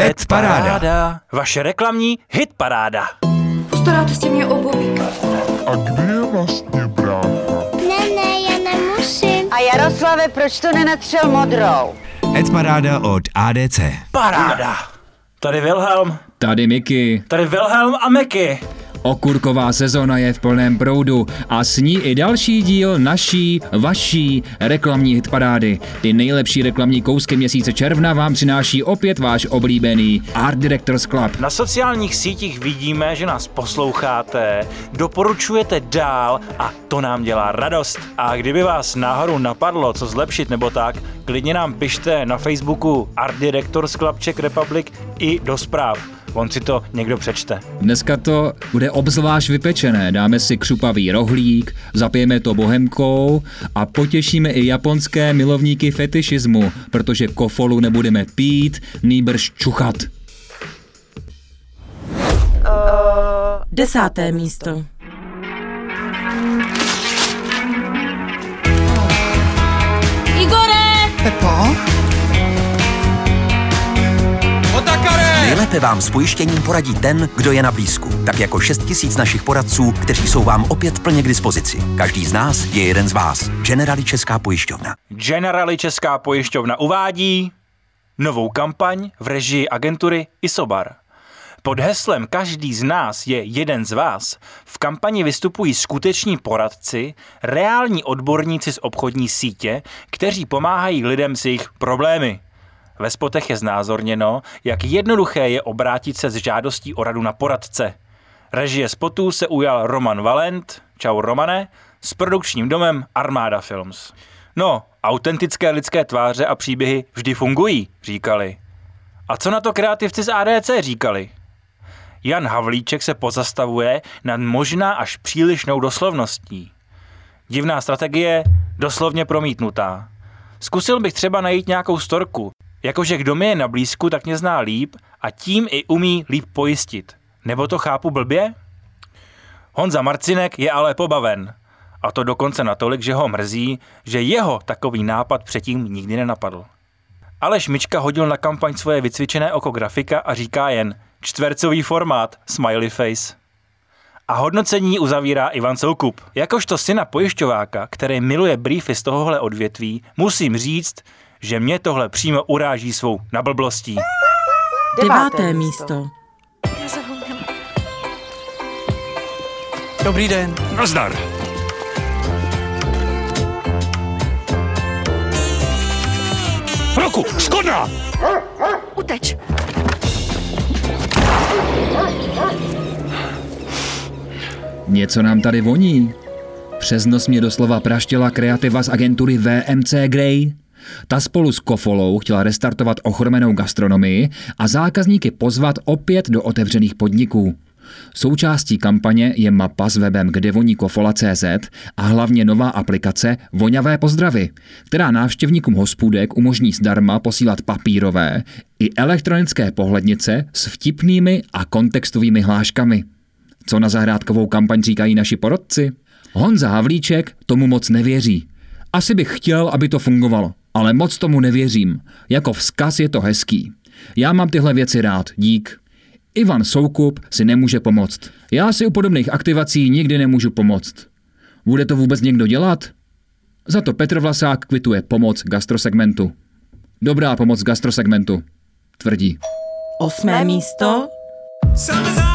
Ed Paráda. Vaše reklamní hit paráda. Postaráte si mě obuvík. A kde je vlastně brácha? Ne, ne, já nemusím. A Jaroslave, proč to nenatřel modrou? Ed Paráda od ADC. Paráda. Tady Wilhelm, Tady Miky. tady Wilhelm a Meky. Okurková sezona je v plném proudu a s ní i další díl naší, vaší reklamní hitparády. Ty nejlepší reklamní kousky měsíce června vám přináší opět váš oblíbený Art Directors Club. Na sociálních sítích vidíme, že nás posloucháte, doporučujete dál a to nám dělá radost. A kdyby vás náhodou napadlo, co zlepšit nebo tak, klidně nám pište na Facebooku Art Directors Club Czech Republic i do zpráv. On si to někdo přečte. Dneska to bude obzvlášť vypečené. Dáme si křupavý rohlík, zapijeme to bohemkou a potěšíme i japonské milovníky fetišismu, protože kofolu nebudeme pít, nýbrž čuchat. Desáté místo. Igore! Nejlépe vám s pojištěním poradí ten, kdo je na blízku. Tak jako 6 tisíc našich poradců, kteří jsou vám opět plně k dispozici. Každý z nás je jeden z vás. Generali Česká pojišťovna. Generali Česká pojišťovna uvádí novou kampaň v režii agentury Isobar. Pod heslem Každý z nás je jeden z vás v kampani vystupují skuteční poradci, reální odborníci z obchodní sítě, kteří pomáhají lidem s jejich problémy. Ve spotech je znázorněno, jak jednoduché je obrátit se s žádostí o radu na poradce. Režie spotů se ujal Roman Valent, čau Romane, s produkčním domem Armada Films. No, autentické lidské tváře a příběhy vždy fungují, říkali. A co na to kreativci z ADC říkali? Jan Havlíček se pozastavuje nad možná až přílišnou doslovností. Divná strategie, doslovně promítnutá. Zkusil bych třeba najít nějakou storku, jakože kdo mi je na blízku, tak mě zná líp a tím i umí líp pojistit. Nebo to chápu blbě? Honza Marcinek je ale pobaven. A to dokonce natolik, že ho mrzí, že jeho takový nápad předtím nikdy nenapadl. Aleš Mička hodil na kampaň svoje vycvičené oko grafika a říká jen čtvercový formát, smiley face. A hodnocení uzavírá Ivan Soukup. Jakožto syna pojišťováka, který miluje briefy z tohohle odvětví, musím říct, že mě tohle přímo uráží svou nablblostí. Deváté místo. Dobrý den. Nazdar. Roku, škoda! Uteč. Něco nám tady voní. Přes nos mě doslova praštěla kreativa z agentury VMC Grey. Ta spolu s Kofolou chtěla restartovat ochromenou gastronomii a zákazníky pozvat opět do otevřených podniků. Součástí kampaně je mapa s webem kdevoníkofola.cz a hlavně nová aplikace Voňavé pozdravy, která návštěvníkům hospůdek umožní zdarma posílat papírové i elektronické pohlednice s vtipnými a kontextovými hláškami. Co na zahrádkovou kampaň říkají naši porodci? Honza Havlíček tomu moc nevěří. Asi bych chtěl, aby to fungovalo, ale moc tomu nevěřím. Jako vzkaz je to hezký. Já mám tyhle věci rád, dík. Ivan Soukup si nemůže pomoct. Já si u podobných aktivací nikdy nemůžu pomoct. Bude to vůbec někdo dělat? Za to Petr Vlasák kvituje pomoc gastrosegmentu. Dobrá pomoc gastrosegmentu, tvrdí. Osmé místo. Summer's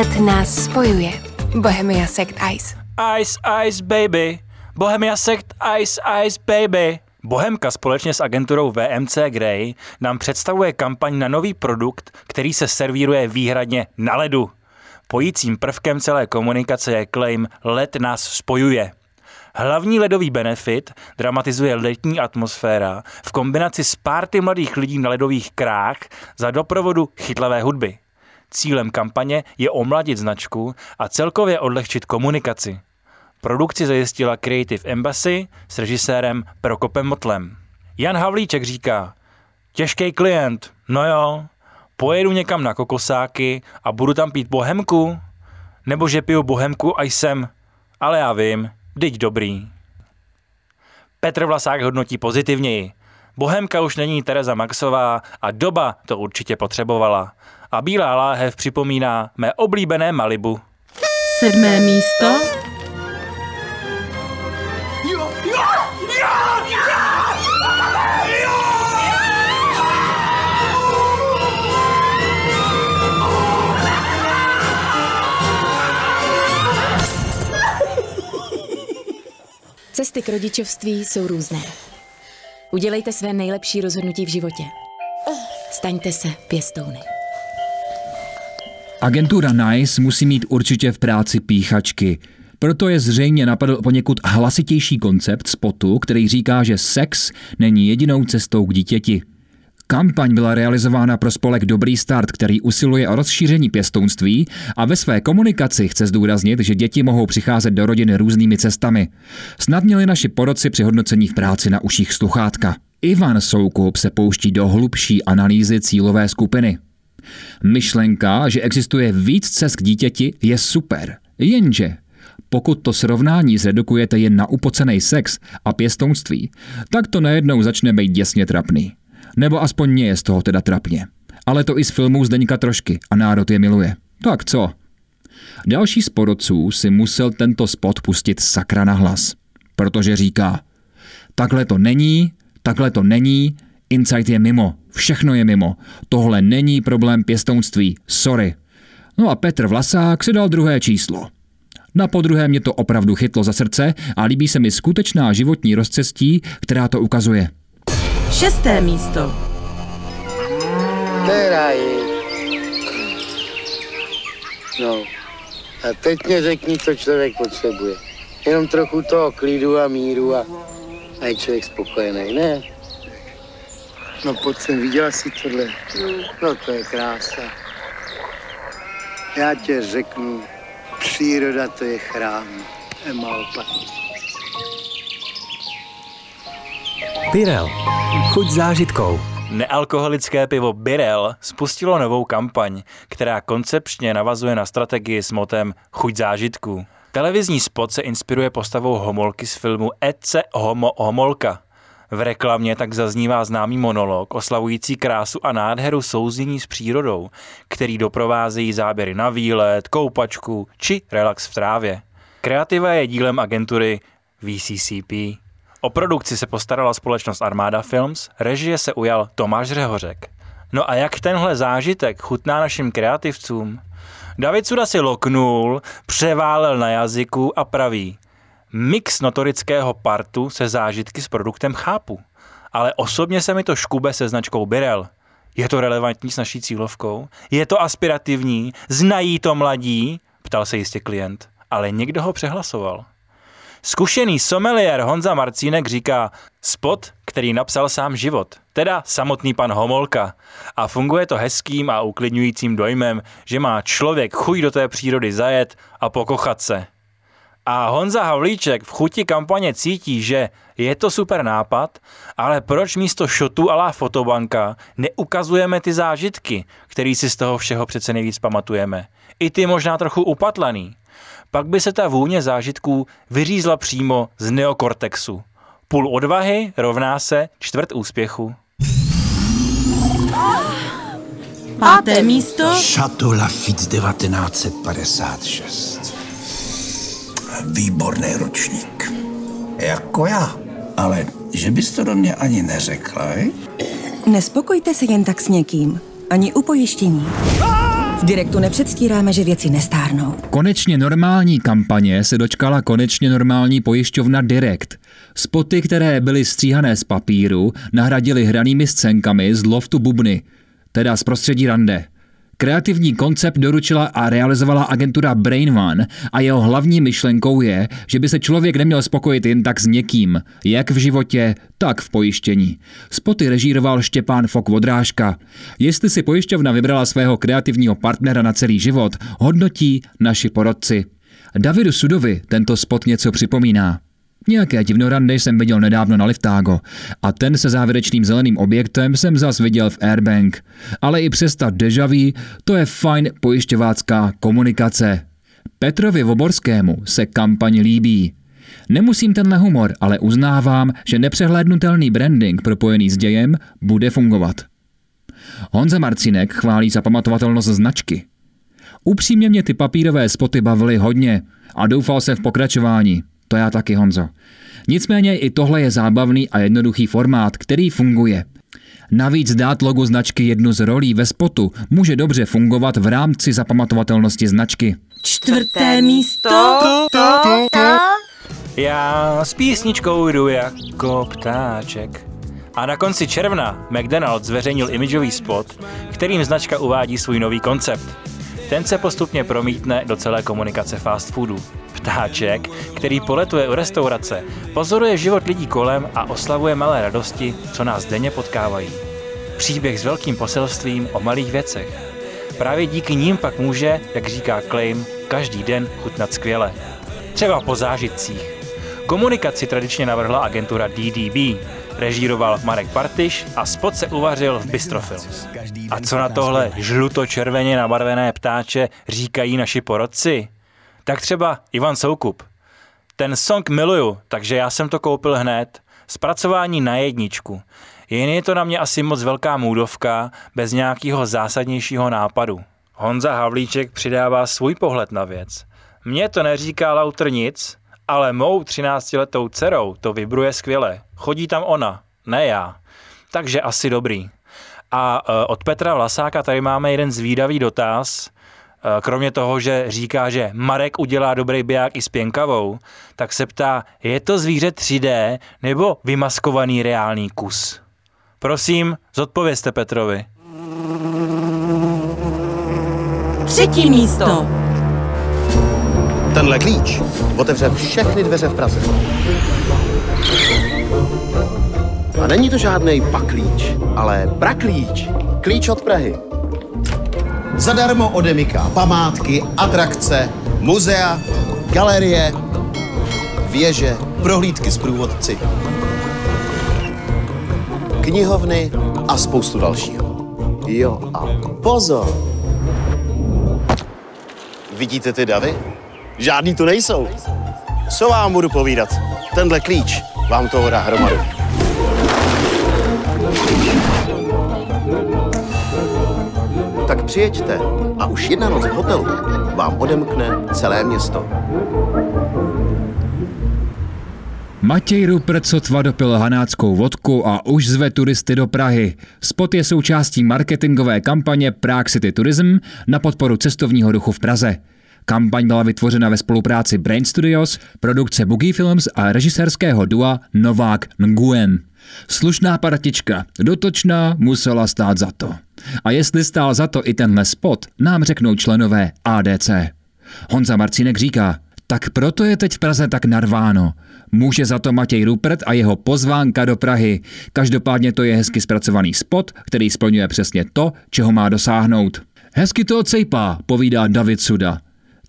Let nás spojuje. Bohemia Sect Ice. Ice Ice Baby, Bohemia Sect Ice Ice Baby. Bohemka společně s agenturou VMC Grey nám představuje kampaň na nový produkt, který se servíruje výhradně na ledu. Pojícím prvkem celé komunikace je claim Let nás spojuje. Hlavní ledový benefit dramatizuje letní atmosféra v kombinaci s párty mladých lidí na ledových krách za doprovodu chytlavé hudby. Cílem kampaně je omladit značku a celkově odlehčit komunikaci. Produkci zajistila Creative Embassy s režisérem Prokopem Motlem. Jan Havlíček říká, těžký klient, no jo, pojedu někam na kokosáky a budu tam pít bohemku? Nebo že piju bohemku a jsem, ale já vím, dyť dobrý. Petr Vlasák hodnotí pozitivněji. Bohemka už není Tereza Maxová a doba to určitě potřebovala. A bílá láhev připomíná mé oblíbené Malibu. Sedmé místo. Cesty k rodičovství jsou různé. Udělejte své nejlepší rozhodnutí v životě. Staňte se pěstouny. Agentura NICE musí mít určitě v práci píchačky. Proto je zřejmě napadl poněkud hlasitější koncept spotu, který říká, že sex není jedinou cestou k dítěti. Kampaň byla realizována pro spolek Dobrý start, který usiluje o rozšíření pěstounství a ve své komunikaci chce zdůraznit, že děti mohou přicházet do rodiny různými cestami. Snad měli naši porodci při hodnocení v práci na uších sluchátka. Ivan Soukup se pouští do hlubší analýzy cílové skupiny. Myšlenka, že existuje víc cest k dítěti, je super. Jenže pokud to srovnání zredukujete jen na upocený sex a pěstounství, tak to najednou začne být děsně trapný. Nebo aspoň mě je z toho teda trapně. Ale to i z filmů Zdeňka Trošky a národ je miluje. Tak co? Další z porodců si musel tento spot pustit sakra na hlas. Protože říká, takhle to není, takhle to není, Insight je mimo, všechno je mimo. Tohle není problém pěstounství, sorry. No a Petr Vlasák si dal druhé číslo. Na podruhé mě to opravdu chytlo za srdce a líbí se mi skutečná životní rozcestí, která to ukazuje. Šesté místo. Teda je. No, a teď mě řekni, co člověk potřebuje. Jenom trochu toho klidu a míru a, a je člověk spokojený, ne? No pojď sem, viděla jsi tohle? No to je krása. Já tě řeknu, příroda to je chrám. Ema opak. Birel. Chuť zážitkou. Nealkoholické pivo Birel spustilo novou kampaň, která koncepčně navazuje na strategii s motem Chuť zážitků. Televizní spot se inspiruje postavou Homolky z filmu Ece Homo Homolka. V reklamě tak zaznívá známý monolog oslavující krásu a nádheru souznění s přírodou, který doprovázejí záběry na výlet, koupačku či relax v trávě. Kreativa je dílem agentury VCCP. O produkci se postarala společnost Armada Films, režie se ujal Tomáš Řehořek. No a jak tenhle zážitek chutná našim kreativcům? David Suda si loknul, převálel na jazyku a praví Mix notorického partu se zážitky s produktem chápu, ale osobně se mi to škube se značkou Birel. Je to relevantní s naší cílovkou? Je to aspirativní? Znají to mladí? Ptal se jistě klient, ale někdo ho přehlasoval. Zkušený sommelier Honza Marcínek říká spot, který napsal sám život, teda samotný pan Homolka. A funguje to hezkým a uklidňujícím dojmem, že má člověk chuť do té přírody zajet a pokochat se. A Honza Havlíček v chuti kampaně cítí, že je to super nápad, ale proč místo šotu a fotobanka neukazujeme ty zážitky, který si z toho všeho přece nejvíc pamatujeme. I ty možná trochu upatlaný. Pak by se ta vůně zážitků vyřízla přímo z neokortexu. Půl odvahy rovná se čtvrt úspěchu. Páté místo. Chateau Lafitte 1956. Výborný ročník. Jako já. Ale že bys to do mě ani neřekla, eh? Nespokojte se jen tak s někým. Ani u pojištění. V Direktu nepředstíráme, že věci nestárnou. Konečně normální kampaně se dočkala konečně normální pojišťovna Direct. Spoty, které byly stříhané z papíru, nahradili hranými scénkami z loftu bubny, teda z prostředí rande. Kreativní koncept doručila a realizovala agentura Brain One a jeho hlavní myšlenkou je, že by se člověk neměl spokojit jen tak s někým, jak v životě, tak v pojištění. Spoty režíroval Štěpán Fok Vodrážka. Jestli si pojišťovna vybrala svého kreativního partnera na celý život, hodnotí naši porodci. Davidu Sudovi tento spot něco připomíná. Nějaké divnorandy jsem viděl nedávno na Liftágo a ten se závěrečným zeleným objektem jsem zas viděl v Airbank. Ale i přes ta deja vu, to je fajn pojišťovácká komunikace. Petrovi Voborskému se kampaň líbí. Nemusím tenhle humor, ale uznávám, že nepřehlédnutelný branding propojený s dějem bude fungovat. Honza Marcinek chválí zapamatovatelnost značky. Upřímně mě ty papírové spoty bavily hodně a doufal jsem v pokračování. To já taky, Honzo. Nicméně i tohle je zábavný a jednoduchý formát, který funguje. Navíc dát logo značky jednu z rolí ve spotu může dobře fungovat v rámci zapamatovatelnosti značky. Čtvrté místo. Já s písničkou jdu jako ptáček. A na konci června McDonald's zveřejnil imidžový spot, kterým značka uvádí svůj nový koncept. Ten se postupně promítne do celé komunikace fast foodu. Ptáček, který poletuje u restaurace, pozoruje život lidí kolem a oslavuje malé radosti, co nás denně potkávají. Příběh s velkým poselstvím o malých věcech. Právě díky ním pak může, jak říká Claim, každý den chutnat skvěle. Třeba po zážitcích. Komunikaci tradičně navrhla agentura DDB, režíroval Marek Partiš a spot se uvařil v Bistro Films. A co na tohle žluto-červeně nabarvené ptáče říkají naši porodci? Tak třeba Ivan Soukup. Ten song miluju, takže já jsem to koupil hned. Zpracování na jedničku. Jen je to na mě asi moc velká můdovka, bez nějakého zásadnějšího nápadu. Honza Havlíček přidává svůj pohled na věc. Mně to neříká autor nic, ale mou 13-letou dcerou to vibruje skvěle. Chodí tam ona, ne já. Takže asi dobrý. A e, od Petra Vlasáka tady máme jeden zvídavý dotaz. E, Kromě toho, že říká, že Marek udělá dobrý biják i s pěnkavou, tak se ptá, je to zvíře 3D nebo vymaskovaný reálný kus? Prosím, zodpovězte Petrovi. Třetí místo. Tenhle klíč otevře všechny dveře v Praze. A není to žádný paklíč, ale praklíč. Klíč od Prahy. Zadarmo odemyká památky, atrakce, muzea, galerie, věže, prohlídky s průvodci, knihovny a spoustu dalšího. Jo a pozor! Vidíte ty davy? Žádný tu nejsou. Co vám budu povídat? Tenhle klíč vám toho dá hromadu. Přijeďte a už jedna noc v hotelu vám odemkne celé město. Matěj Rupert sotva dopil hanáckou vodku a už zve turisty do Prahy. Spot je součástí marketingové kampaně Prague City Tourism na podporu cestovního ruchu v Praze. Kampaň byla vytvořena ve spolupráci Brain Studios, produkce Boogie Films a režisérského dua Novák Nguyen. Slušná partička, dotočná, musela stát za to. A jestli stál za to i tenhle spot, nám řeknou členové ADC. Honza Marcinek říká, tak proto je teď v Praze tak narváno. Může za to Matěj Rupert a jeho pozvánka do Prahy. Každopádně to je hezky zpracovaný spot, který splňuje přesně to, čeho má dosáhnout. Hezky to odsejpá, povídá David Suda.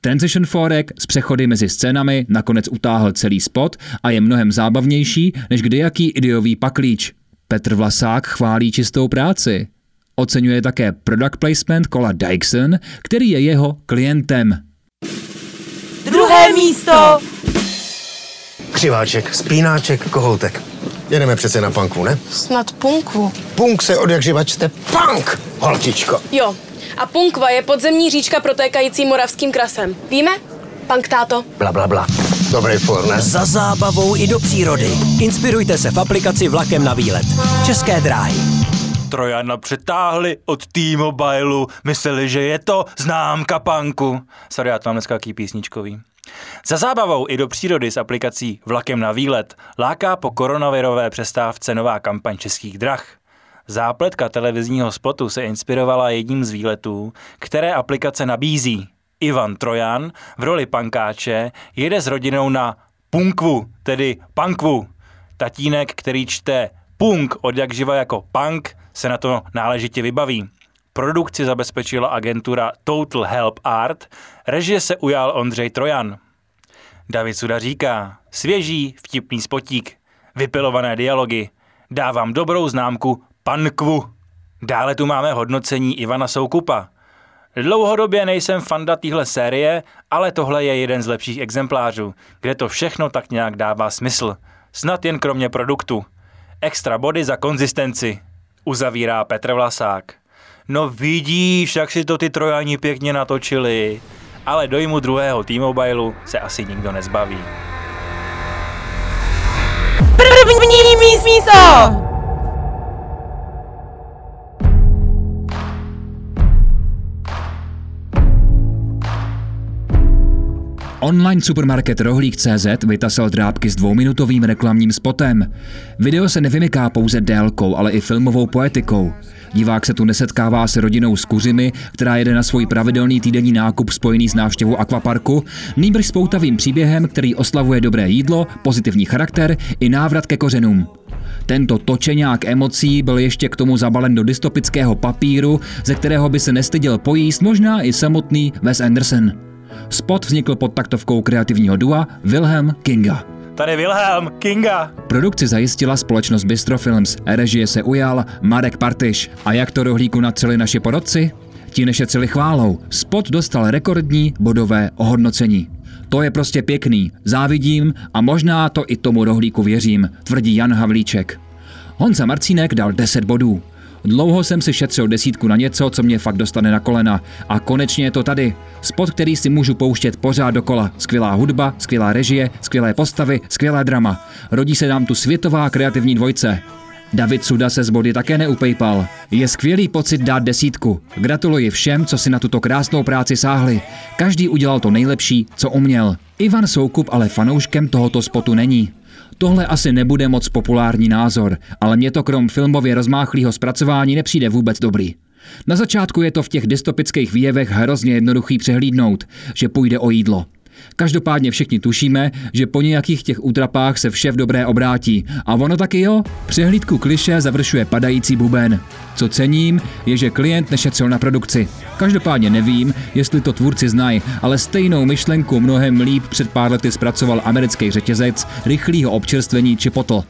Transition forek s přechody mezi scénami nakonec utáhl celý spot a je mnohem zábavnější než kdejaký ideový paklíč. Petr Vlasák chválí čistou práci. Oceňuje také product placement kola Dyson, který je jeho klientem. Druhé místo. Křiváček, spínáček, kohoutek. Jedeme přece na punku, ne? Snad punkvu. Punk se od jak čte punk, holčičko. Jo. A punkva je podzemní říčka protékající moravským krasem. Víme? Pank táto. Bla, bla, bla. Dobrý for, ne? Za zábavou i do přírody. Inspirujte se v aplikaci Vlakem na výlet. České dráhy. Trojana přetáhli od T-Mobileu, mysleli, že je to známka panku. Sorry, já to mám dneska písničkový. Za zábavou i do přírody s aplikací Vlakem na výlet láká po koronavirové přestávce nová kampaň českých drah. Zápletka televizního spotu se inspirovala jedním z výletů, které aplikace nabízí. Ivan Trojan v roli pankáče jede s rodinou na Punkvu, tedy Punkvu. Tatínek, který čte punk od jak živa jako punk, se na to náležitě vybaví. Produkci zabezpečila agentura Total Help Art, režie se ujal Ondřej Trojan. David Suda říká, svěží, vtipný spotík, vypilované dialogy, dávám dobrou známku pankvu. Dále tu máme hodnocení Ivana Soukupa. Dlouhodobě nejsem fanda téhle série, ale tohle je jeden z lepších exemplářů, kde to všechno tak nějak dává smysl. Snad jen kromě produktu. Extra body za konzistenci. Uzavírá Petr Vlasák. No vidíš, jak si to ty trojani pěkně natočili. Ale dojmu druhého T-Mobileu se asi nikdo nezbaví. První místo! Online supermarket Rohlík.cz vytasel drábky s dvouminutovým reklamním spotem. Video se nevymyká pouze délkou, ale i filmovou poetikou. Divák se tu nesetkává s rodinou s kuřimi, která jede na svůj pravidelný týdenní nákup spojený s návštěvou akvaparku, nýbrž s poutavým příběhem, který oslavuje dobré jídlo, pozitivní charakter i návrat ke kořenům. Tento točeňák emocí byl ještě k tomu zabalen do dystopického papíru, ze kterého by se nestyděl pojíst možná i samotný Wes Anderson. Spot vznikl pod taktovkou kreativního dua Wilhelm Kinga. Tady Wilhelm Kinga. Produkci zajistila společnost Bistro Films, režie se ujal Marek Partiš. A jak to rohlíku natřeli naši porodci? Ti nešetřili chválou. Spot dostal rekordní bodové ohodnocení. To je prostě pěkný, závidím a možná to i tomu rohlíku věřím, tvrdí Jan Havlíček. Honza Marcínek dal 10 bodů. Dlouho jsem si šetřil desítku na něco, co mě fakt dostane na kolena. A konečně je to tady. Spot, který si můžu pouštět pořád dokola. Skvělá hudba, skvělá režie, skvělé postavy, skvělé drama. Rodí se nám tu světová kreativní dvojce. David Suda se z body také neupejpal. Je skvělý pocit dát desítku. Gratuluji všem, co si na tuto krásnou práci sáhli. Každý udělal to nejlepší, co uměl. Ivan Soukup ale fanouškem tohoto spotu není. Tohle asi nebude moc populární názor, ale mě to krom filmově rozmáchlého zpracování nepřijde vůbec dobrý. Na začátku je to v těch dystopických výjevech hrozně jednoduchý přehlídnout, že půjde o jídlo. Každopádně všichni tušíme, že po nějakých těch útrapách se vše v dobré obrátí. A ono taky jo, přehlídku kliše završuje padající buben. Co cením, je, že klient nešetřil na produkci. Každopádně nevím, jestli to tvůrci znají, ale stejnou myšlenku mnohem líp před pár lety zpracoval americký řetězec rychlého občerstvení Chipotle.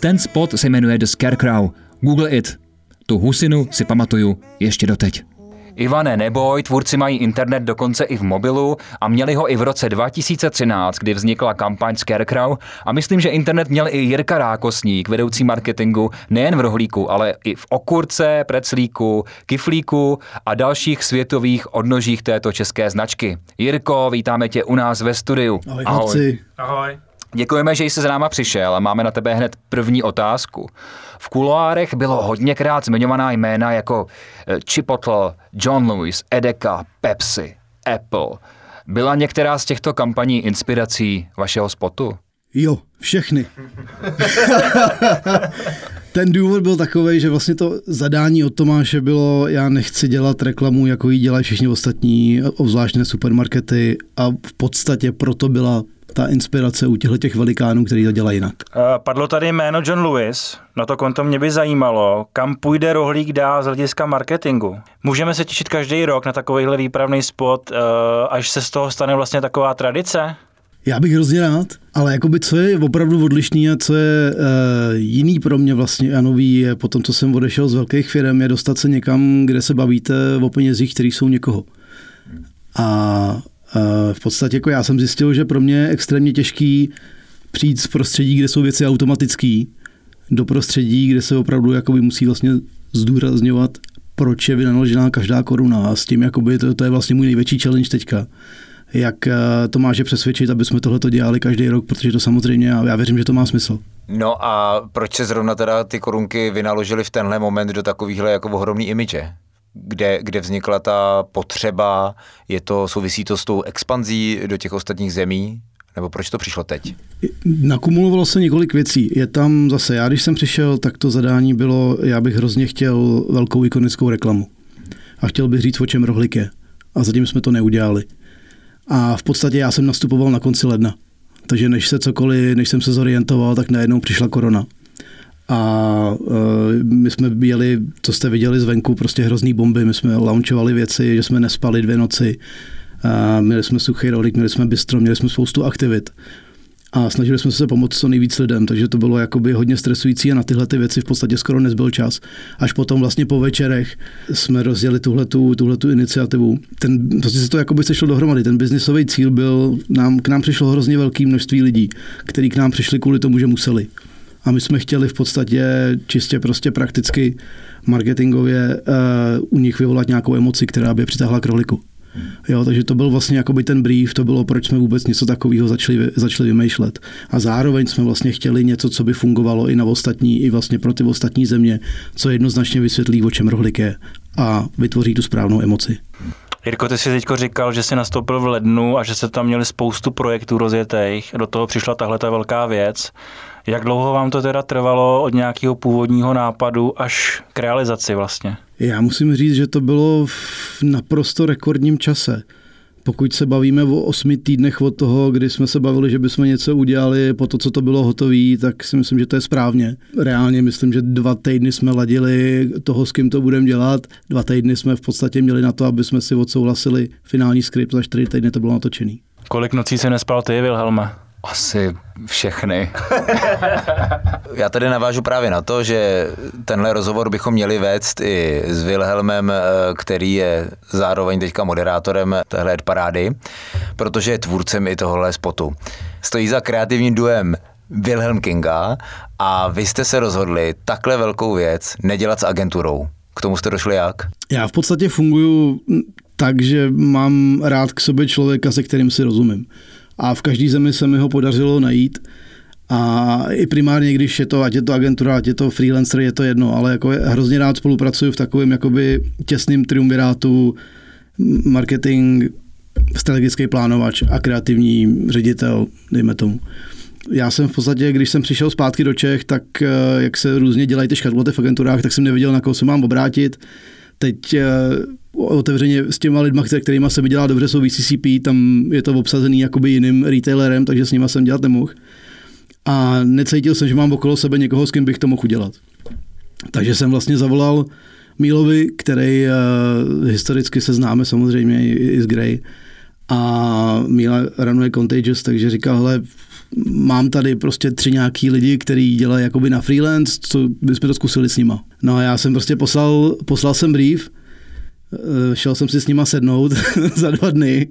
Ten spot se jmenuje The Scarecrow. Google it. Tu husinu si pamatuju ještě doteď. Ivane, neboj, tvůrci mají internet dokonce i v mobilu a měli ho i v roce 2013, kdy vznikla kampaň Scarecrow a myslím, že internet měl i Jirka Rákosník, vedoucí marketingu, nejen v rohlíku, ale i v okurce, preclíku, kiflíku a dalších světových odnožích této české značky. Jirko, vítáme tě u nás ve studiu. Ahoj, chlapci. Ahoj. Děkujeme, že jsi za náma přišel a máme na tebe hned první otázku. V kuloárech bylo hodněkrát zmiňovaná jména jako eh, Chipotle, John Lewis, Edeka, Pepsi, Apple. Byla některá z těchto kampaní inspirací vašeho spotu? Jo, všechny. Ten důvod byl takový, že vlastně to zadání od Tomáše bylo, já nechci dělat reklamu, jako ji dělají všichni ostatní, obzvláštné supermarkety a v podstatě proto byla ta inspirace u těchto těch velikánů, který to dělají jinak. Uh, padlo tady jméno John Lewis, na to konto mě by zajímalo, kam půjde rohlík dál z hlediska marketingu. Můžeme se těšit každý rok na takovýhle výpravný spot, uh, až se z toho stane vlastně taková tradice? Já bych hrozně rád, ale jakoby co je opravdu odlišný a co je uh, jiný pro mě vlastně a nový je po tom, co jsem odešel z velkých firm, je dostat se někam, kde se bavíte o penězích, který jsou někoho. A v podstatě jako já jsem zjistil, že pro mě je extrémně těžký přijít z prostředí, kde jsou věci automatické, do prostředí, kde se opravdu jakoby musí vlastně zdůrazňovat, proč je vynaložená každá koruna a s tím jakoby to, to je vlastně můj největší challenge teďka jak eh, to máže přesvědčit, aby jsme tohle dělali každý rok, protože to samozřejmě, já, já věřím, že to má smysl. No a proč se zrovna teda ty korunky vynaložily v tenhle moment do takovýchhle jako ohromný imiče? Kde, kde vznikla ta potřeba, je to, souvisí to s tou expanzí do těch ostatních zemí? Nebo proč to přišlo teď? Nakumulovalo se několik věcí. Je tam zase, já když jsem přišel, tak to zadání bylo, já bych hrozně chtěl velkou ikonickou reklamu. A chtěl bych říct, o čem rohlik je. A zatím jsme to neudělali. A v podstatě já jsem nastupoval na konci ledna. Takže než se cokoliv, než jsem se zorientoval, tak najednou přišla korona. A uh, my jsme jeli, co jste viděli zvenku, prostě hrozný bomby. My jsme launchovali věci, že jsme nespali dvě noci. Uh, měli jsme suchý rohlík, měli jsme bistro, měli jsme spoustu aktivit. A snažili jsme se pomoct co nejvíc lidem, takže to bylo jakoby hodně stresující a na tyhle ty věci v podstatě skoro nezbyl čas. Až potom vlastně po večerech jsme rozjeli tuhletu, tuhletu iniciativu. Ten, prostě se to jakoby sešlo dohromady. Ten biznisový cíl byl, nám, k nám přišlo hrozně velké množství lidí, kteří k nám přišli kvůli tomu, že museli. A my jsme chtěli v podstatě čistě prostě prakticky marketingově uh, u nich vyvolat nějakou emoci, která by je přitáhla k rohliku. Jo, takže to byl vlastně jakoby ten brief, to bylo, proč jsme vůbec něco takového začali, začali vymýšlet. A zároveň jsme vlastně chtěli něco, co by fungovalo i na ostatní, i vlastně pro ty ostatní země, co jednoznačně vysvětlí, o čem rohlik je a vytvoří tu správnou emoci. Jirko, ty jsi teď říkal, že jsi nastoupil v lednu a že se tam měli spoustu projektů rozjetých. Do toho přišla tahle ta velká věc. Jak dlouho vám to teda trvalo od nějakého původního nápadu až k realizaci vlastně? Já musím říct, že to bylo v naprosto rekordním čase. Pokud se bavíme o osmi týdnech od toho, kdy jsme se bavili, že bychom něco udělali po to, co to bylo hotové, tak si myslím, že to je správně. Reálně myslím, že dva týdny jsme ladili toho, s kým to budeme dělat. Dva týdny jsme v podstatě měli na to, aby jsme si odsouhlasili finální skript, za čtyři týdny to bylo natočený. Kolik nocí se nespal ty, Wilhelme? Asi všechny. Já tady navážu právě na to, že tenhle rozhovor bychom měli vést i s Wilhelmem, eh, který je zároveň teďka moderátorem téhle parády, protože je tvůrcem i tohohle spotu. Stojí za kreativním duem Wilhelm Kinga a vy jste se rozhodli takhle velkou věc nedělat s agenturou. K tomu jste došli jak? Já v podstatě funguju tak, že mám rád k sobě člověka, se kterým si rozumím. A v každé zemi se mi ho podařilo najít. A i primárně, když je to, ať je to agentura, ať je to freelancer, je to jedno, ale jako hrozně rád spolupracuju v takovém jakoby těsným triumvirátu marketing, strategický plánovač a kreativní ředitel, dejme tomu. Já jsem v podstatě, když jsem přišel zpátky do Čech, tak eh, jak se různě dělají ty škatulaty v agenturách, tak jsem nevěděl, na koho se mám obrátit. Teď eh, otevřeně s těma lidma, kterými se mi dělá dobře, jsou VCCP, tam je to obsazený jakoby jiným retailerem, takže s nima jsem dělat nemohl. A necítil jsem, že mám okolo sebe někoho, s kým bych to mohl udělat. Takže jsem vlastně zavolal Mílovi, který uh, historicky se známe samozřejmě i, i s Grey. A Míla ranuje Contagious, takže říkal, hele, mám tady prostě tři nějaký lidi, kteří dělají jakoby na freelance, co bychom to zkusili s nima. No a já jsem prostě poslal, poslal jsem brief, eh, šel jsem si s nima sednout za dva dny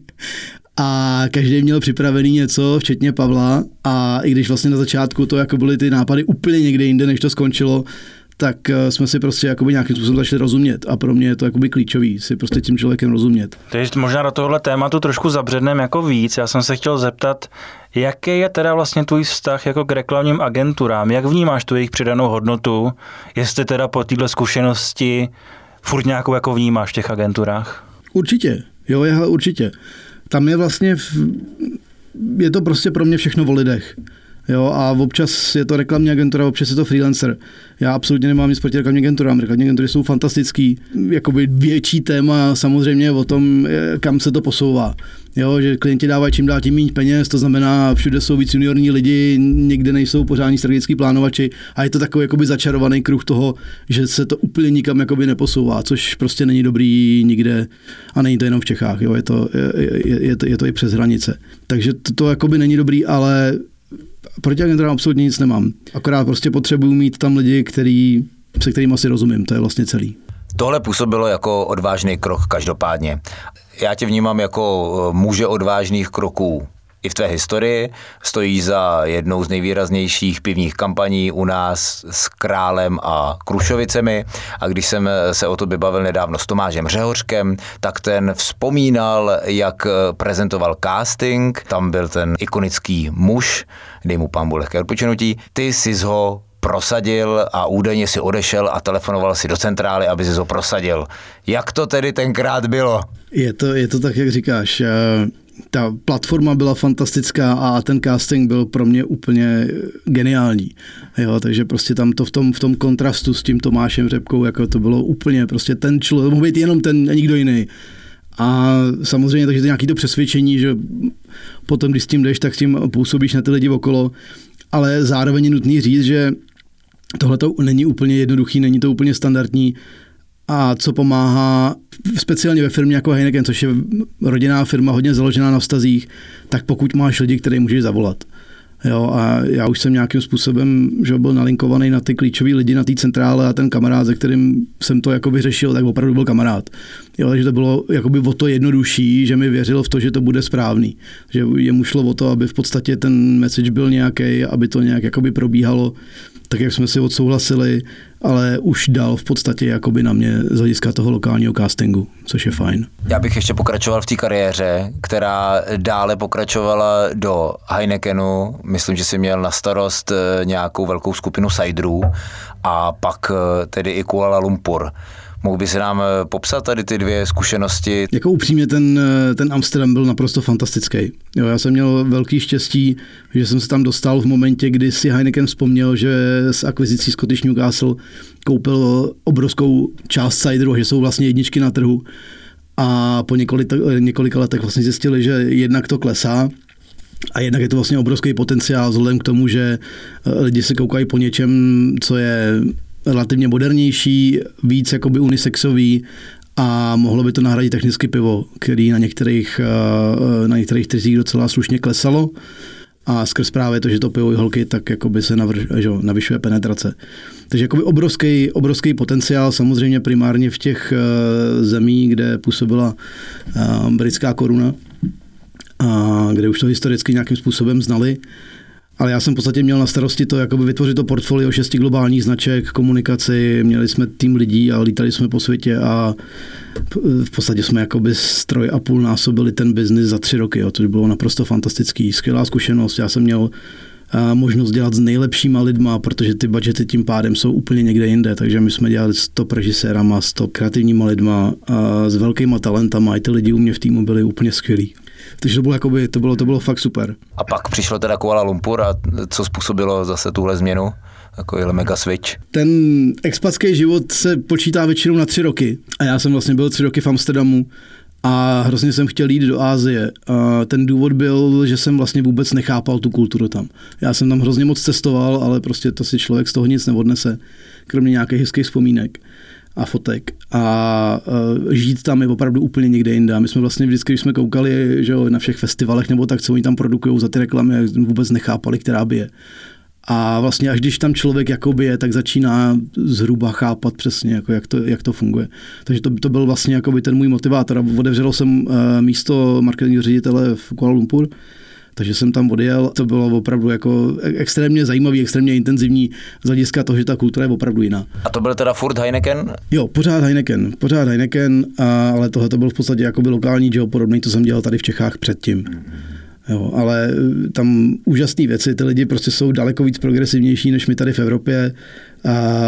a každý měl připravený něco, včetně Pavla a i když vlastně na začátku to jako byly ty nápady úplně někde jinde, než to skončilo, tak eh, jsme si prostě jakoby nějakým způsobem začali rozumět a pro mě je to jakoby klíčový, si prostě tím člověkem rozumět. Teď možná do tohohle tématu trošku zabředneme jako víc. Já jsem se chtěl zeptat, jaký je teda vlastně tvůj vztah jako k reklamním agenturám? Jak vnímáš tu jejich přidanou hodnotu? Jestli teda po této zkušenosti furt nějakou jako vnímáš v těch agenturách? Určitě, jo, je, určitě. Tam je vlastně, v, je to prostě pro mě všechno o lidech. Jo, a občas je to reklamní agentura, občas je to freelancer. Já absolutně nemám nic proti reklamní agenturám. Reklamní agentury jsou fantastický. Jakoby větší téma samozřejmě o tom, kam se to posouvá. Jo, že klienti dávají čím dál tím méně peněz, to znamená, všude jsou víc juniorní lidi, nikde nejsou pořádní strategický plánovači a je to takový jakoby začarovaný kruh toho, že se to úplně nikam jakoby neposouvá, což prostě není dobrý nikde a není to jenom v Čechách, jo, je to, je, je, je to, je to i přes hranice. Takže to, to jakoby není dobrý, ale proti agenturám absolutně nic nemám. Akorát prostě potřebuju mít tam lidi, který, se kterými asi rozumím, to je vlastně celý. Tohle působilo jako odvážný krok každopádně. Já tě vnímám jako eh, muže odvážných kroků i v tvé historii. Stojí za jednou z nejvýraznějších pivních kampaní u nás s Králem a Krušovicemi. A když jsem se o to bavil nedávno s Tomášem Řehořkem, tak ten vzpomínal, jak prezentoval casting. Tam byl ten ikonický muž, dej mu pán lehké odpočinutí. Ty jsi ho prosadil a údajně si odešel a telefonoval si do centrály, aby si ho prosadil. Jak to tedy tenkrát bylo? Je to, je to tak, jak říkáš. Ta platforma byla fantastická a ten casting byl pro mě úplně geniální. Jo, takže prostě tam to v tom, v tom kontrastu s tím Tomášem Řepkou, jako to bylo úplně prostě ten člověk, mohl být jenom ten a nikdo jiný. A samozřejmě takže to je nějaký to přesvědčení, že potom, když s tím jdeš, tak s tím působíš na ty lidi okolo, ale zároveň je nutný říct, že tohle to není úplně jednoduchý, není to úplně standardní a co pomáhá speciálně ve firmě jako Heineken, což je rodinná firma hodně založená na vztazích, tak pokud máš lidi, které můžeš zavolat. Jo, a já už jsem nějakým způsobem že byl nalinkovaný na ty klíčové lidi na té centrále a ten kamarád, se kterým jsem to jakoby řešil, tak opravdu byl kamarád. Jo, takže to bylo jakoby o to jednodušší, že mi věřil v to, že to bude správný. Že jemu šlo o to, aby v podstatě ten message byl nějaký, aby to nějak jakoby probíhalo tak, jak jsme si odsouhlasili, ale už dal v podstatě jakoby na mě z hlediska toho lokálního castingu, což je fajn. Já bych ještě pokračoval v té kariéře, která dále pokračovala do Heinekenu. Myslím, že si měl na starost eh, nějakou velkou skupinu Sajdrů a pak eh, tedy i Kuala Lumpur. Mohl by se nám eh, popsat tady ty dvě zkušenosti? Jako upřímně ten, ten Amsterdam byl naprosto fantastický. Jo, já jsem měl velký štěstí, že jsem se tam dostal v momentě, kdy si Heineken vzpomněl, že s akvizicí Scottish Newcastle koupil obrovskou část cideru, že jsou vlastně jedničky na trhu. A po několika, několika letech vlastně zjistili, že jednak to klesá, a jednak je to vlastně obrovský potenciál vzhledem k tomu, že lidi se koukají po něčem, co je relativně modernější, víc jakoby unisexový a mohlo by to nahradit technicky pivo, který na některých, na některých trzích docela slušně klesalo a skrz právě to, že to pivo i holky, tak jakoby se navrž, že, navyšuje penetrace. Takže jakoby obrovský, obrovský potenciál, samozřejmě primárně v těch zemí, kde působila britská koruna, a kde už to historicky nějakým způsobem znali. Ale já jsem v podstatě měl na starosti to, jakoby vytvořit to portfolio šesti globálních značek, komunikaci, měli jsme tým lidí a lítali jsme po světě a v podstatě jsme jakoby stroj a půl násobili ten biznis za tři roky, jo, což bylo naprosto fantastický, skvělá zkušenost. Já jsem měl možnost dělat s nejlepšíma lidma, protože ty budgety tím pádem jsou úplně někde jinde, takže my jsme dělali s top režisérama, s top kreativníma lidma, a s velkýma talentama, i ty lidi u mě v týmu byli úplně skvělí. Takže to bylo, jakoby, to bylo, to bylo fakt super. A pak přišlo teda Kuala Lumpur a co způsobilo zase tuhle změnu? Jako mega switch. Ten expatský život se počítá většinou na tři roky. A já jsem vlastně byl tři roky v Amsterdamu a hrozně jsem chtěl jít do Ázie. A ten důvod byl, že jsem vlastně vůbec nechápal tu kulturu tam. Já jsem tam hrozně moc cestoval, ale prostě to si člověk z toho nic neodnese, kromě nějakých hezkých vzpomínek a fotek a uh, žít tam je opravdu úplně někde jinde. My jsme vlastně vždycky, když jsme koukali že jo, na všech festivalech nebo tak, co oni tam produkují za ty reklamy, vůbec nechápali, která by je. A vlastně až když tam člověk jakoby je, tak začíná zhruba chápat přesně, jako jak, to, jak to funguje. Takže to, to byl vlastně jakoby ten můj motivátor. A otevřelo jsem uh, místo marketingového ředitele v Kuala Lumpur, takže jsem tam odjel. To bylo opravdu jako extrémně zajímavý, extrémně intenzivní z hlediska toho, že ta kultura je opravdu jiná. A to byl teda furt Heineken? Jo, pořád Heineken, pořád Heineken, a, ale tohle to byl v podstatě jakoby lokální job, podobný, to jsem dělal tady v Čechách předtím. Jo, ale tam úžasné věci, ty lidi prostě jsou daleko víc progresivnější než my tady v Evropě.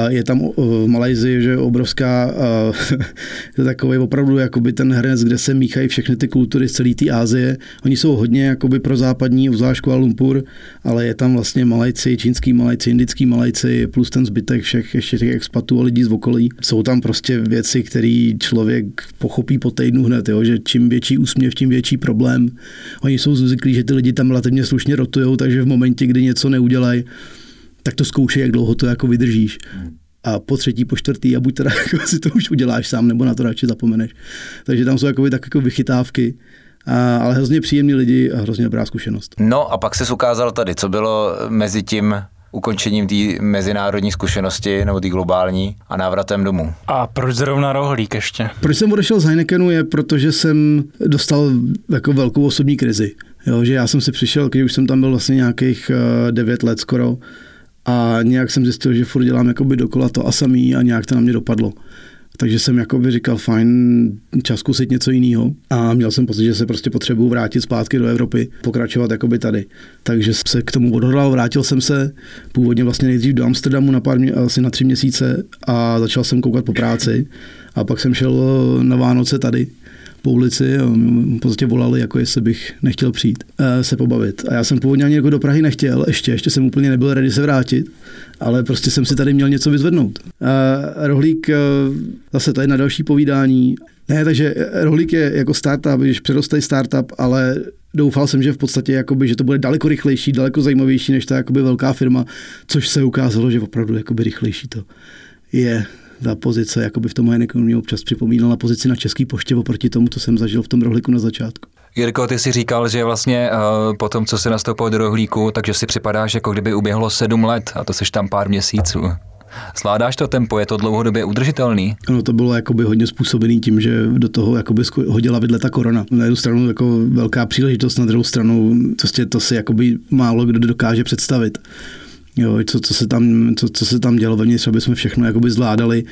Je tam v Malajzii, že obrovská, to je takový opravdu jakoby ten hrnec, kde se míchají všechny ty kultury z celé té Asie. Oni jsou hodně jakoby pro západní, obzvlášť Kuala Lumpur, ale je tam vlastně Malajci, čínský Malajci, indický Malajci, plus ten zbytek všech ještě těch expatů a lidí z okolí. Jsou tam prostě věci, které člověk pochopí po týdnu hned, jo, že čím větší úsměv, tím větší problém. Oni jsou zvyklí, že ty lidi tam relativně slušně rotujou, takže v momentě, kdy něco neudělají, tak to zkoušej, jak dlouho to jako vydržíš. A po třetí, po čtvrtý, a buď teda jako si to už uděláš sám, nebo na to radši zapomeneš. Takže tam jsou jakoby tak jako vychytávky, a, ale hrozně příjemní lidi a hrozně dobrá zkušenost. No a pak se ukázal tady, co bylo mezi tím ukončením té mezinárodní zkušenosti nebo té globální a návratem domů. A proč zrovna rohlík ještě? Proč jsem odešel z Heinekenu je, protože jsem dostal jako velkou osobní krizi. Jo, že já jsem si přišel, když už jsem tam byl vlastně nějakých uh, 9 let skoro, a nějak jsem zjistil, že furt dělám jakoby dokola to a samý a nějak to na mě dopadlo. Takže jsem jakoby říkal, fajn, čas zkusit něco jiného. A měl jsem pocit, že se prostě potřebuji vrátit zpátky do Evropy, pokračovat jakoby tady. Takže se k tomu odhodlal, vrátil jsem se původně vlastně nejdřív do Amsterdamu na pár, asi na tři měsíce a začal jsem koukat po práci. A pak jsem šel na Vánoce tady po ulici a v podstatě volali, jako jestli bych nechtěl přijít eh, se pobavit. A já jsem původně ani jako do Prahy nechtěl, ještě, ještě jsem úplně nebyl ready se vrátit, ale prostě jsem si tady měl něco vyzvednout. A Rohlík, eh, zase je na další povídání. Ne, takže Rohlík je jako startup, když přerostej startup, ale doufal jsem, že v podstatě jakoby, že to bude daleko rychlejší, daleko zajímavější než ta jakoby velká firma, což se ukázalo, že opravdu jakoby rychlejší to je ta pozice, jakoby v tom Heinekenu mě občas připomínala pozici na Český poště oproti tomu, co jsem zažil v tom rohlíku na začátku. Jirko, ty si říkal, že vlastně uh, po tom, co se nastoupil do rohlíku, takže si připadáš, jako kdyby uběhlo sedm let a to seš tam pár měsíců. Zvládáš to tempo, je to dlouhodobě udržitelný? No to bylo jakoby hodně způsobený tím, že do toho jakoby hodila vidle ta korona. Na jednu stranu jako velká příležitost, na druhou stranu prostě to si jakoby málo kdo dokáže představit. Jo, co, co, se tam, co, co se tam dělo vevnitř, aby jsme všechno jakoby zvládali.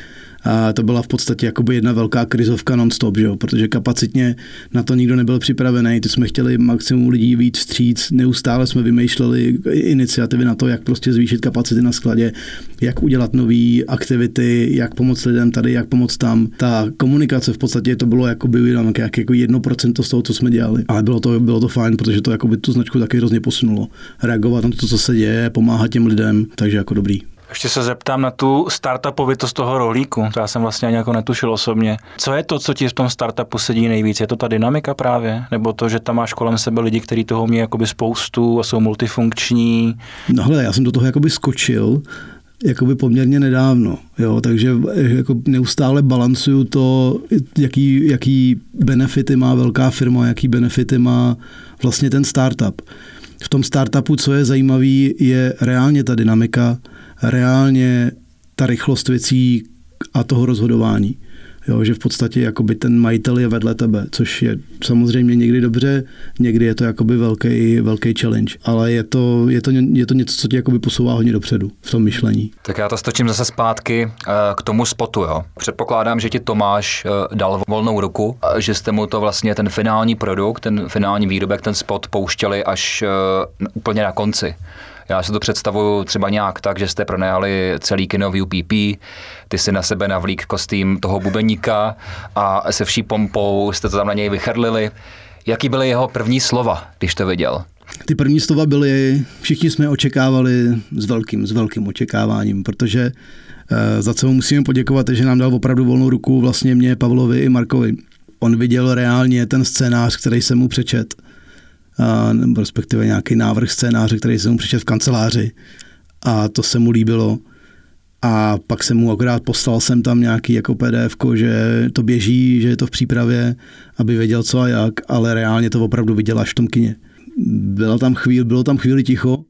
A to byla v podstatě jakoby jedna velká krizovka non-stop, že jo? protože kapacitně na to nikdo nebyl připravený. Ty jsme chtěli maximum lidí víc vstříc, neustále jsme vymýšleli iniciativy na to, jak prostě zvýšit kapacity na skladě, jak udělat nové aktivity, jak pomoct lidem tady, jak pomoct tam. Ta komunikace v podstatě to bylo jakoby jenom jak, jako jedno procento z toho, co jsme dělali. Ale bylo to, bylo to fajn, protože to jakoby tu značku taky hrozně posunulo. Reagovat na to, co se děje, pomáhat těm lidem, takže jako dobrý. Ještě se zeptám na tu startupovitost toho rohlíku. To já jsem vlastně ani jako netušil osobně. Co je to, co ti v tom startupu sedí nejvíc? Je to ta dynamika právě? Nebo to, že tam máš kolem sebe lidi, kteří toho umí jakoby spoustu a jsou multifunkční? No hele, já jsem do toho jakoby skočil jakoby poměrně nedávno, jo, takže jako neustále balancuju to, jaký, jaký benefity má velká firma, jaký benefity má vlastně ten startup. V tom startupu, co je zajímavý, je reálně ta dynamika, reálně ta rychlost věcí a toho rozhodování. Jo, že v podstatě jakoby ten majitel je vedle tebe, což je samozřejmě někdy dobře, někdy je to jakoby velký, velký challenge, ale je to, je to, je to něco, co tě jakoby posouvá hodně dopředu v tom myšlení. Tak já to stočím zase zpátky eh, k tomu spotu. Jo. Předpokládám, že ti Tomáš eh, dal volnou ruku, a že jste mu to vlastně ten finální produkt, ten finální výrobek, ten spot pouštěli až eh, úplně na konci. Já si to představuju třeba nějak tak, že jste pronajali celý kino v UPP, ty si na sebe navlík kostým toho bubeníka a se vší pompou jste to tam na něj vychrlili. Jaký byly jeho první slova, když to viděl? Ty první slova byly, všichni jsme očekávali s velkým, s velkým očekáváním, protože eh, za co mu musíme poděkovat, že nám dal opravdu volnou ruku vlastně mě, Pavlovi i Markovi. On viděl reálně ten scénář, který jsem mu přečet nebo respektive nějaký návrh scénáře, který jsem mu přečet v kanceláři a to se mu líbilo. A pak jsem mu akorát poslal jsem tam nějaký jako PDF, že to běží, že je to v přípravě, aby věděl co a jak, ale reálně to opravdu viděl až v tom kině. Byla tam chvíli, bylo tam chvíli ticho,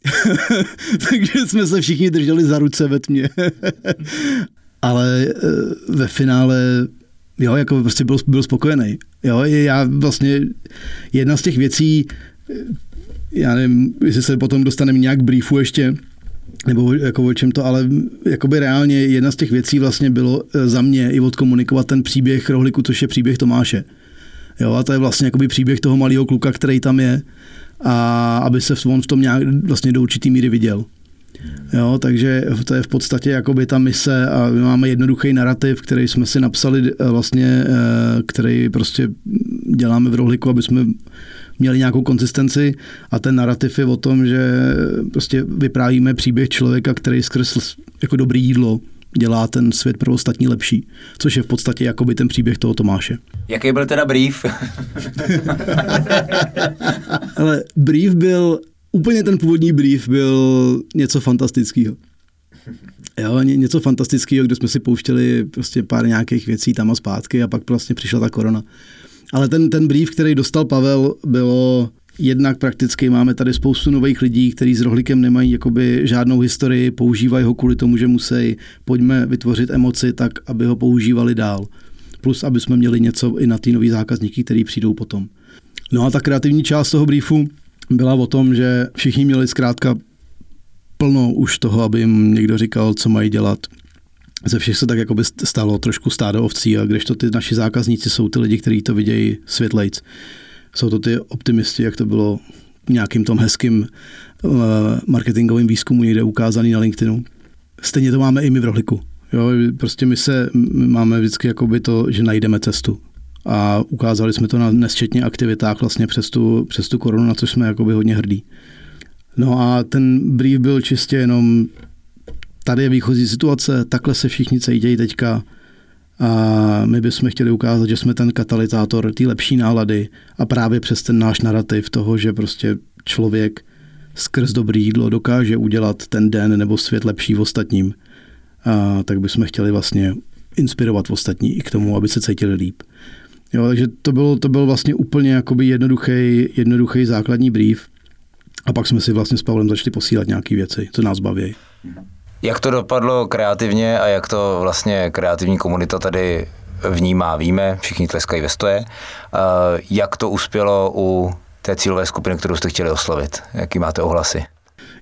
takže jsme se všichni drželi za ruce ve tmě. ale eh, ve finále jo, jako prostě byl, byl spokojený. Jo, já vlastně jedna z těch věcí, já nevím, jestli se potom dostaneme nějak briefu ještě, nebo jako o čem to, ale jakoby reálně jedna z těch věcí vlastně bylo eh, za mě i odkomunikovat ten příběh Rohliku, což je příběh Tomáše. Jo, a to je vlastně jakoby příběh toho malého kluka, který tam je a aby se on v tom nějak vlastně do určitý míry viděl. Jo, takže to je v podstatě jakoby ta mise a my máme jednoduchý narrativ, který jsme si napsali eh, vlastně, eh, který prostě děláme v rohliku, aby jsme měli nějakou konzistenci a ten narrativ je o tom, že prostě vyprávíme příběh člověka, který skrz jako dobrý jídlo dělá ten svět pro ostatní lepší, což je v podstatě jakoby ten příběh toho Tomáše. Jaký byl teda brief? Ale brief byl, úplně ten původní brief byl něco fantastického. Jo, ně, něco fantastického, kde jsme si pouštěli prostě pár nějakých věcí tam a zpátky a pak vlastně přišla ta korona. Ale ten, ten brief, který dostal Pavel, bylo jednak prakticky máme tady spoustu nových lidí, kteří s rohlíkem nemají jakoby žádnou historii, používají ho kvůli tomu, že musí, pojďme vytvořit emoci tak, aby ho používali dál. Plus, aby jsme měli něco i na ty nový zákazníky, který přijdou potom. No a ta kreativní část toho briefu byla o tom, že všichni měli zkrátka plno už toho, aby jim někdo říkal, co mají dělat. Ze všech se tak jako by stalo trošku stádo ovcí a když to ty naši zákazníci jsou ty lidi, kteří to vidějí světlejc. Jsou to ty optimisti, jak to bylo nějakým tom hezkým uh, marketingovým výzkumu někde ukázaný na LinkedInu. Stejně to máme i my v Rohliku. Jo, prostě my se my máme vždycky jakoby to, že najdeme cestu. A ukázali jsme to na nesčetně aktivitách vlastně přes tu, přes tu korunu, na což jsme jakoby hodně hrdí. No a ten brief byl čistě jenom tady je výchozí situace, takhle se všichni cítějí teďka a my bychom chtěli ukázat, že jsme ten katalyzátor té lepší nálady a právě přes ten náš narrativ toho, že prostě člověk skrz dobrý jídlo dokáže udělat ten den nebo svět lepší v ostatním, a tak bychom chtěli vlastně inspirovat ostatní i k tomu, aby se cítili líp. Jo, takže to byl, to byl vlastně úplně jakoby jednoduchý, jednoduchý základní brief. A pak jsme si vlastně s Pavlem začali posílat nějaké věci, co nás baví. Jak to dopadlo kreativně a jak to vlastně kreativní komunita tady vnímá, víme, všichni tleskají ve stoje. Jak to uspělo u té cílové skupiny, kterou jste chtěli oslovit? Jaký máte ohlasy?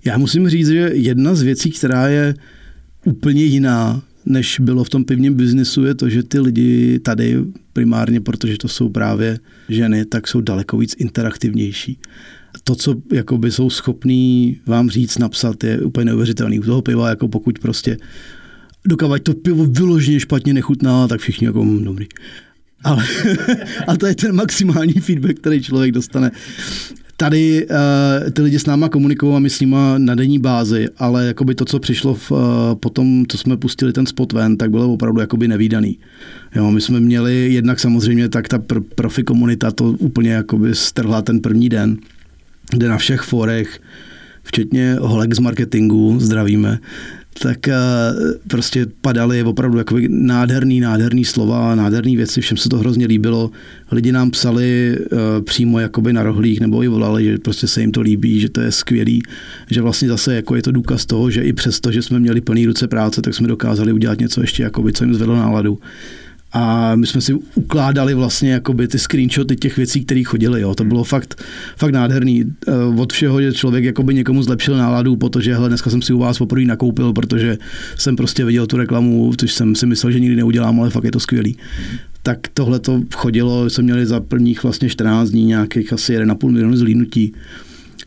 Já musím říct, že jedna z věcí, která je úplně jiná, než bylo v tom pivním biznisu, je to, že ty lidi tady primárně, protože to jsou právě ženy, tak jsou daleko víc interaktivnější. To, co jakoby jsou schopní vám říct, napsat, je úplně neuvěřitelný. U toho piva, jako pokud prostě dokavať to pivo vyloženě špatně nechutná, tak všichni jako "Mm, dobrý. Ale a to je ten maximální feedback, který člověk dostane. Tady uh, ty lidi s náma komunikují a my s nima na denní bázi, ale jakoby to, co přišlo v, uh, potom, co jsme pustili ten spot ven, tak bylo opravdu jakoby nevýdaný. Jo, my jsme měli jednak samozřejmě tak ta pr- profi komunita to úplně jakoby strhla ten první den, kde na všech forech, včetně holek z marketingu, zdravíme, tak eh, prostě padaly opravdu jako nádherný, nádherný slova, nádherný věci, všem se to hrozně líbilo. Lidi nám psali eh, přímo jakoby na rohlík nebo i volali, že prostě se jim to líbí, že to je skvělý, že vlastně zase jako je to důkaz toho, že i přesto, že jsme měli plný ruce práce, tak jsme dokázali udělat něco ještě, jakoby, co jim zvedlo náladu. A my jsme si ukládali vlastně jakoby ty screenshoty těch věcí, které chodily. Jo. To bylo fakt, fakt nádherný. Eh, Od všeho, že člověk jakoby někomu zlepšil náladu, protože hele, dneska jsem si u vás poprvé nakoupil, protože jsem prostě viděl tu reklamu, což jsem si myslel, že nikdy neudělám, ale fakt je to skvělý. Tak tohle to chodilo, jsme měli za prvních vlastně 14 dní nějakých asi 1,5 milionu zlínutí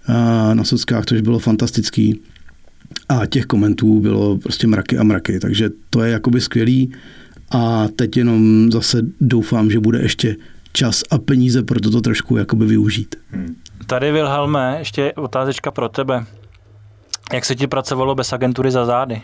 eh, na sockách, což bylo fantastický. A těch komentů bylo prostě mraky a mraky, takže to je jakoby skvělý. A teď jenom zase doufám, že bude ještě čas a peníze pro toto trošku jakoby využít. Tady Wilhelme, ještě otázečka pro tebe. Jak se ti pracovalo bez agentury za zády?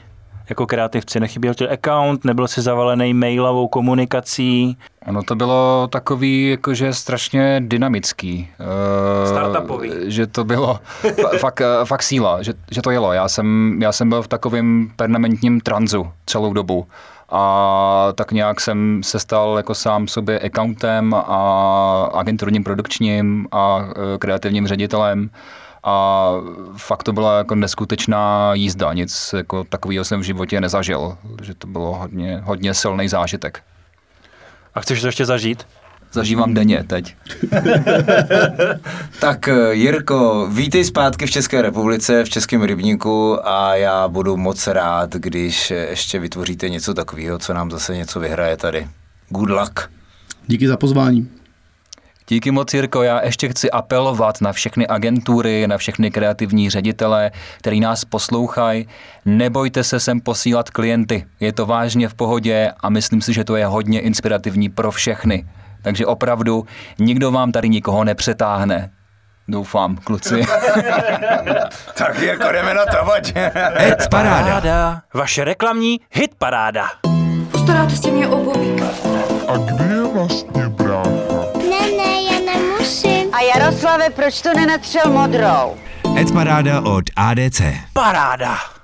Jako kreativci, nechyběl ti account, nebyl si zavalený mailovou komunikací? Ono to bylo takový jakože strašně dynamický. Eh, Startupový. Že to bylo fa- fakt, eh, fakt síla, že, že to jelo. Já jsem, já jsem byl v takovém permanentním tranzu celou dobu. A tak nějak jsem se stal jako sám sobě accountem a agenturním produkčním a eh, kreativním ředitelem. A fakt to byla jako neskutečná jízda, nic jako takového jsem v životě nezažil, že to bylo hodně, hodně silný zážitek. A chceš to ještě zažít? Zažívám denně teď. Tak eh, Jirko, vítej zpátky v České republice, v Českém rybníku a já budu moc rád, když ještě vytvoříte něco takového, co nám zase něco vyhraje tady. Good luck. Díky za pozvání. Díky moc, Jirko. Já ještě chci apelovat na všechny agentury, na všechny kreativní ředitele, který nás poslouchají. Nebojte se sem posílat klienty. Je to vážně v pohodě a myslím si, že to je hodně inspirativní pro všechny. Takže opravdu nikdo vám tady nikoho nepřetáhne. Doufám, kluci. tak Jirko, jdeme na to, pojď. Hit paráda. Vaše reklamní hit paráda. Postaráte si mě o bobíka. A kde je vlastně brácha? Ne, ne, já nemusím. A Jaroslave, proč to nenatřel modrou? Ed Paráda od ADC. Paráda.